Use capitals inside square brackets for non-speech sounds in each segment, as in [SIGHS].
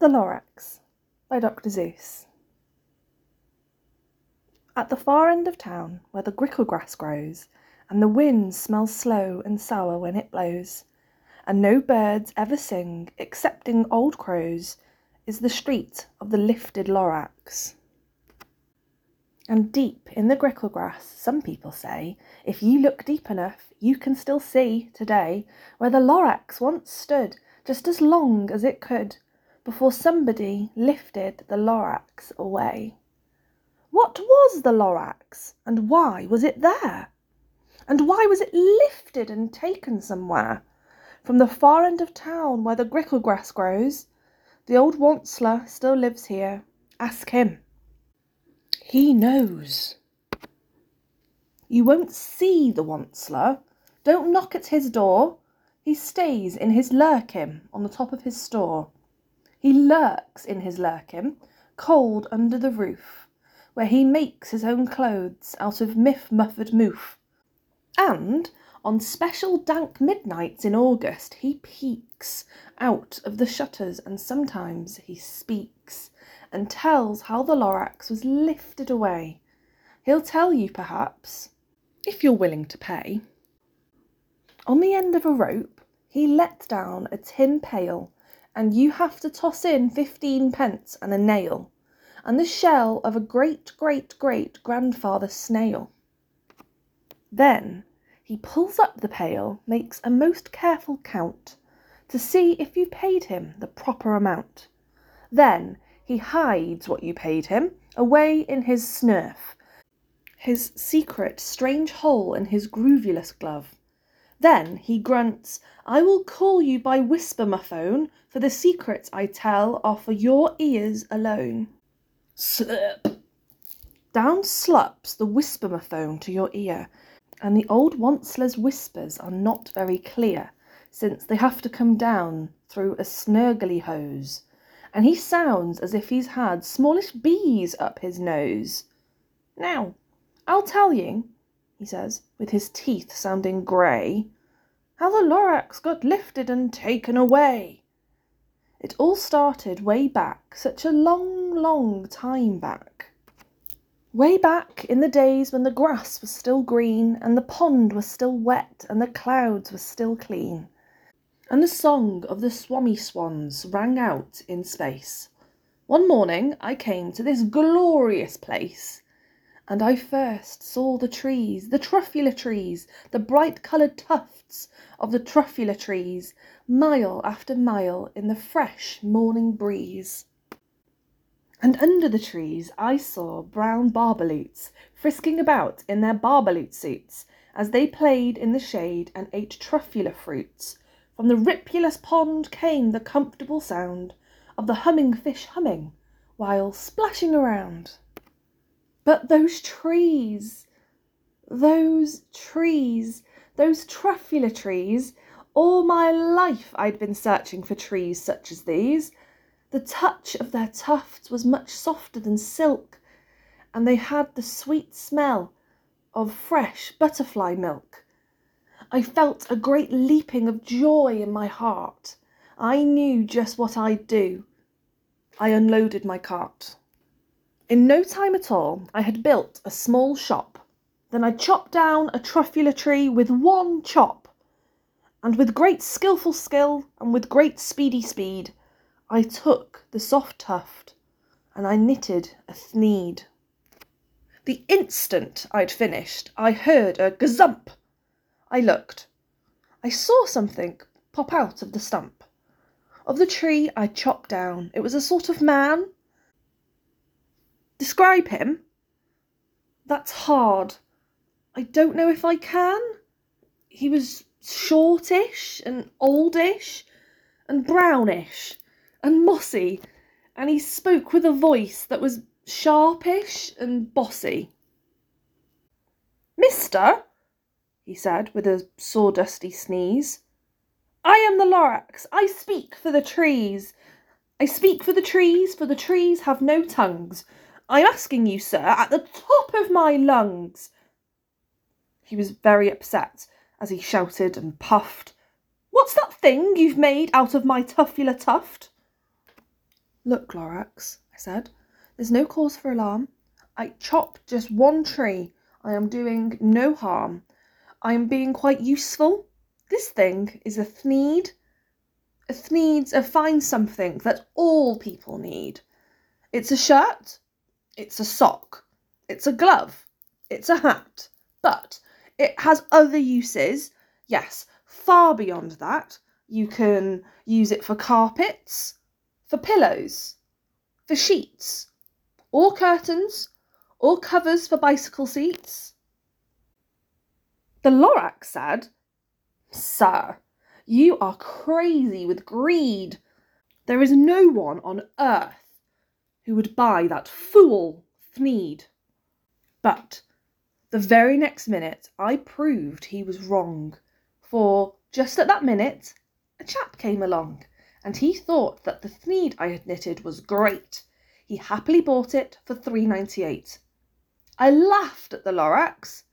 The Lorax by Dr. Seuss. At the far end of town, where the grickle grass grows, And the wind smells slow and sour when it blows, And no birds ever sing excepting old crows, Is the street of the lifted Lorax. And deep in the grickle grass, some people say, If you look deep enough, you can still see, today, Where the Lorax once stood, just as long as it could before somebody lifted the Lorax away. What was the Lorax, and why was it there? And why was it lifted and taken somewhere? From the far end of town where the grickle grass grows, the old Once-ler still lives here. Ask him. He knows. You won't see the Once-ler. Don't knock at his door. He stays in his Lerkim on the top of his store. He lurks in his Lerkim, cold under the roof, where he makes his own clothes out of miff muffed moof. And on special dank midnights in August he peeks out of the shutters and sometimes he speaks and tells how the Lorax was lifted away. He'll tell you perhaps, if you're willing to pay. On the end of a rope he lets down a tin pail and you have to toss in fifteen pence and a nail, and the shell of a great great great grandfather snail. Then he pulls up the pail, makes a most careful count, to see if you paid him the proper amount. Then he hides what you paid him away in his snurf, his secret strange hole in his groovulous glove. Then he grunts, I will call you by Whisper-ma-Phone, for the secrets I tell are for your ears alone. Slurp! Down slups the whisper phone to your ear, and the old Once-ler's whispers are not very clear, since they have to come down through a snurgly hose, and he sounds as if he's had smallish bees up his nose. Now, I'll tell you he says, with his teeth sounding grey, how the Lorax got lifted and taken away. It all started way back, such a long, long time back. Way back in the days when the grass was still green, and the pond was still wet, and the clouds were still clean, and the song of the Swomee-Swans rang out in space. One morning I came to this glorious place and I first saw the trees, the truffula trees, the bright coloured tufts of the truffula trees, mile after mile in the fresh morning breeze. And under the trees I saw brown barbaloots frisking about in their barbaloot suits as they played in the shade and ate truffula fruits. From the ripulous pond came the comfortable sound of the humming fish humming while splashing around. But those trees, those trees, those truffula trees, all my life I'd been searching for trees such as these. The touch of their tufts was much softer than silk, and they had the sweet smell of fresh butterfly milk. I felt a great leaping of joy in my heart. I knew just what I'd do. I unloaded my cart. In no time at all I had built a small shop. Then I chopped down a truffula tree with one chop, and with great skilful skill and with great speedy speed I took the soft tuft and I knitted a thneed. The instant I'd finished I heard a gazump. I looked. I saw something pop out of the stump. Of the tree I chopped down. It was a sort of man Describe him? That's hard. I don't know if I can. He was shortish and oldish and brownish and mossy, and he spoke with a voice that was sharpish and bossy. Mister, he said with a sawdusty sneeze, I am the Lorax. I speak for the trees. I speak for the trees, for the trees have no tongues. I'm asking you, sir, at the top of my lungs. He was very upset as he shouted and puffed. What's that thing you've made out of my tuffula tuft? Look, Lorax, I said, there's no cause for alarm. I chopped just one tree. I am doing no harm. I am being quite useful. This thing is a thneed. A thneed's a fine something that all people need. It's a shirt, it's a sock, it's a glove, it's a hat, but it has other uses. Yes, far beyond that. You can use it for carpets, for pillows, for sheets, or curtains, or covers for bicycle seats. The Lorax said, Sir, you are crazy with greed. There is no one on earth who would buy that fool Thneed. But the very next minute I proved he was wrong, for just at that minute a chap came along and he thought that the thneed I had knitted was great. He happily bought it for three ninety eight. I laughed at the Lorax.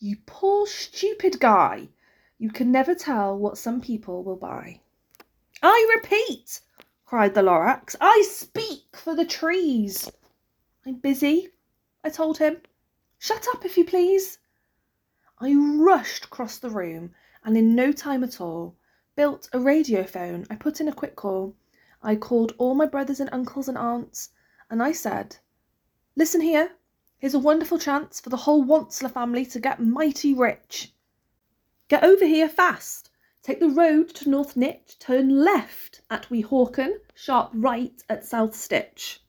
You poor stupid guy. You can never tell what some people will buy. I repeat, cried the Lorax, I speak for the trees. I'm busy, I told him. Shut up, if you please. I rushed across the room and in no time at all built a radio phone. I put in a quick call. I called all my brothers and uncles and aunts, and I said, Listen here, here's a wonderful chance for the whole Once-ler family to get mighty rich. Get over here fast. Take the road to North Nitch, turn left at Weehawken, sharp right at South Stitch.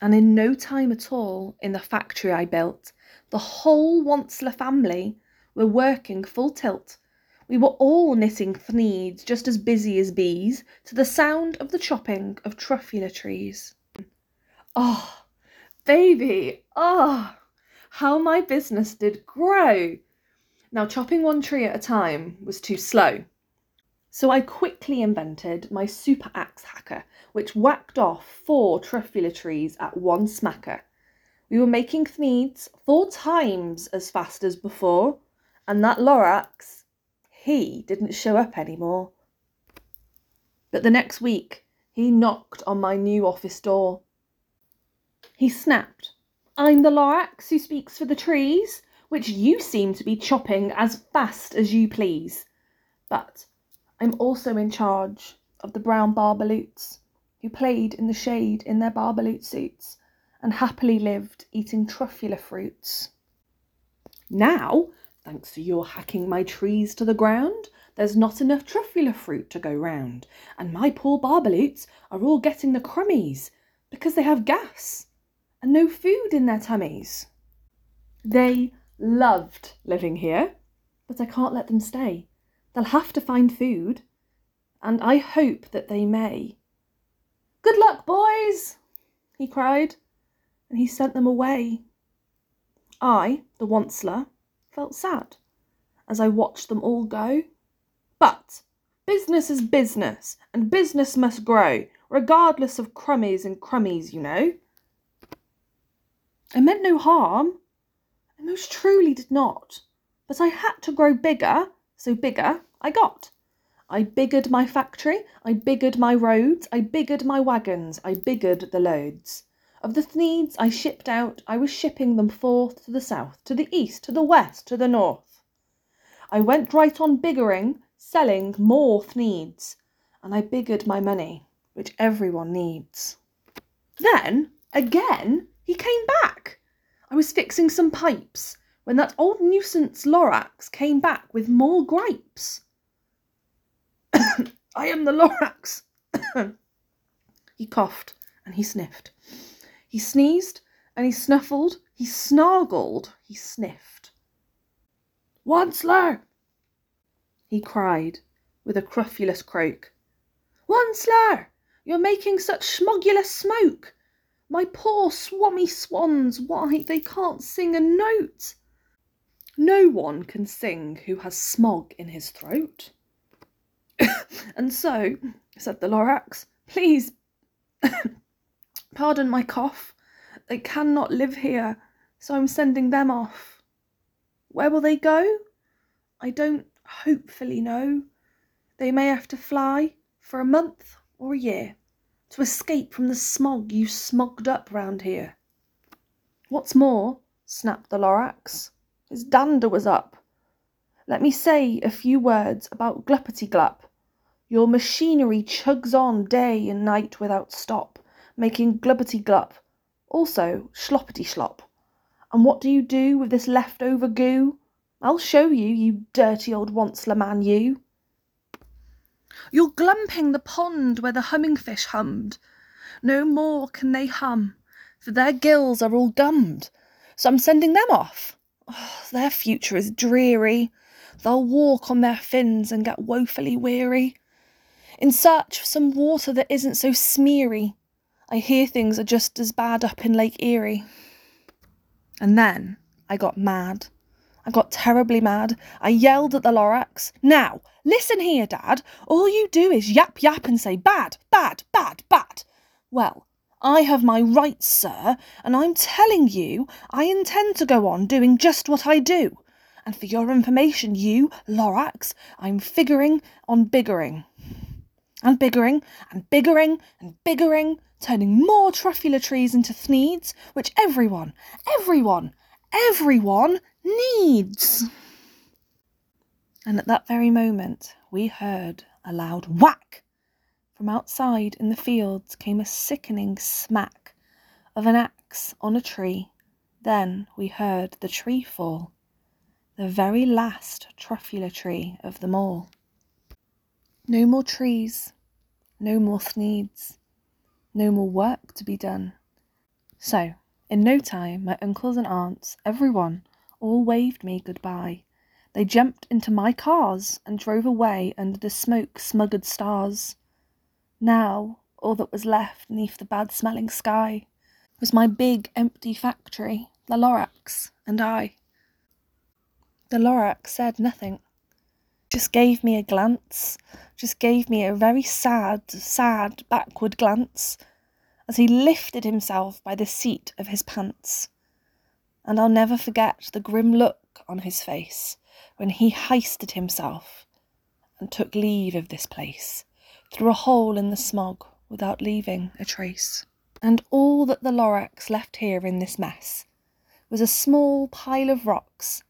And in no time at all, in the factory I built, the whole Once-ler family were working full tilt we were all knitting thneeds, just as busy as bees, to the sound of the chopping of truffula trees. Oh, baby, oh, how my business did grow! Now, chopping one tree at a time was too slow. So I quickly invented my super axe hacker, which whacked off four truffula trees at one smacker. We were making thneeds four times as fast as before, and that Lorax he didn't show up anymore. But the next week, he knocked on my new office door. He snapped, I'm the Lorax who speaks for the trees, which you seem to be chopping as fast as you please. But I'm also in charge of the brown barbaloots who played in the shade in their barbaloot suits and happily lived eating truffula fruits. Now Thanks to your hacking my trees to the ground, there's not enough truffula fruit to go round, and my poor barbaloots are all getting the crummies because they have gas and no food in their tummies. They loved living here, but I can't let them stay. They'll have to find food, and I hope that they may. Good luck, boys, he cried, and he sent them away. I, the Once-ler, felt sad as I watched them all go. But business is business, and business must grow, regardless of crummies and crummies, you know. I meant no harm. I most truly did not. But I had to grow bigger, so bigger I got. I biggered my factory, I biggered my roads, I biggered my wagons, I biggered the loads. Of the thneeds I shipped out, I was shipping them forth to the south, to the east, to the west, to the north. I went right on biggering, selling more thneeds, and I biggered my money, which everyone needs. Then, again, he came back. I was fixing some pipes when that old nuisance Lorax came back with more gripes. [COUGHS] I am the Lorax. [COUGHS] he coughed and he sniffed. He sneezed and he snuffled, he snargled, he sniffed. Once-ler! he cried with a cruffulous croak. Once-ler! You're making such smogulous smoke! My poor Swomee-Swans, why, they can't sing a note! No one can sing who has smog in his throat. [COUGHS] and so, said the Lorax, please [COUGHS] Pardon my cough. They cannot live here, so I'm sending them off. Where will they go? I don't hopefully know. They may have to fly for a month or a year. To escape from the smog you smogged up round here. What's more, snapped the Lorax, his dander was up. Let me say a few words about Gluppity Glup. Your machinery chugs on day and night without stop, making gluppity glup, also sloppity slop. And what do you do with this leftover goo? I'll show you, you dirty old Once-ler man, you. You're glumping the pond where the humming fish hummed. No more can they hum, for their gills are all gummed. So I'm sending them off. Oh, [SIGHS] their future is dreary. They'll walk on their fins and get woefully weary. In search of some water that isn't so smeary. I hear things are just as bad up in Lake Erie. And then I got mad. I got terribly mad. I yelled at the Lorax. Now, listen here, Dad. All you do is yap yap and say bad, bad, bad, bad. Well, I have my rights, sir, and I'm telling you I intend to go on doing just what I do. And for your information, you, Lorax, I'm figuring on biggering. And biggering, and biggering, and biggering, turning more truffula trees into thneeds, which everyone, everyone, everyone needs. And at that very moment, we heard a loud whack. From outside in the fields came a sickening smack of an axe on a tree. Then we heard the tree fall, the very last truffula tree of them all. No more trees, no more needs, no more work to be done. So, in no time, my uncles and aunts, everyone, all waved me goodbye. They jumped into my cars and drove away under the smoke smuggered stars. Now, all that was left neath the bad smelling sky was my big empty factory, the Lorax, and I. The Lorax said nothing, just gave me a glance, just gave me a very sad, sad backward glance as he lifted himself by the seat of his pants and I'll never forget the grim look on his face when he heisted himself and took leave of this place through a hole in the smog without leaving a trace. And all that the Lorax left here in this mess was a small pile of rocks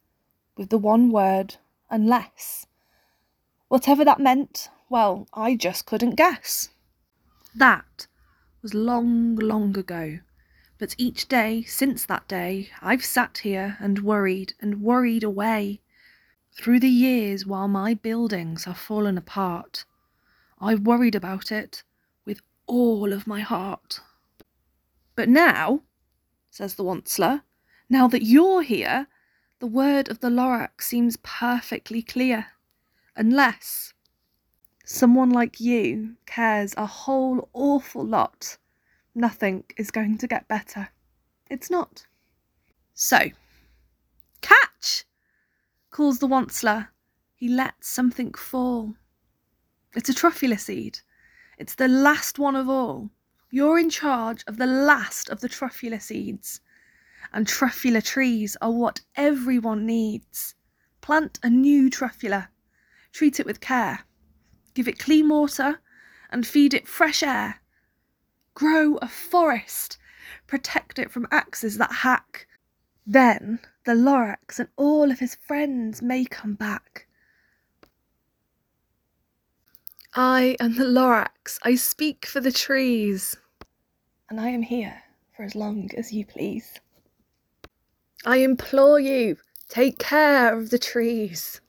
with the one word, unless. Whatever that meant, well, I just couldn't guess. That was long, long ago. But each day since that day, I've sat here and worried and worried away. Through the years while my buildings have fallen apart, I've worried about it with all of my heart. But now, says the Once-ler, now that you're here, the word of the Lorax seems perfectly clear. Unless someone like you cares a whole awful lot nothing is going to get better. It's not. So, catch! calls the Once-ler. He lets something fall. It's a truffula seed. It's the last one of all. You're in charge of the last of the truffula seeds. And truffula trees are what everyone needs. Plant a new truffula. Treat it with care. Give it clean water and feed it fresh air grow a forest, protect it from axes that hack. Then the Lorax and all of his friends may come back. I am the Lorax, I speak for the trees, and I am here for as long as you please. I implore you, take care of the trees.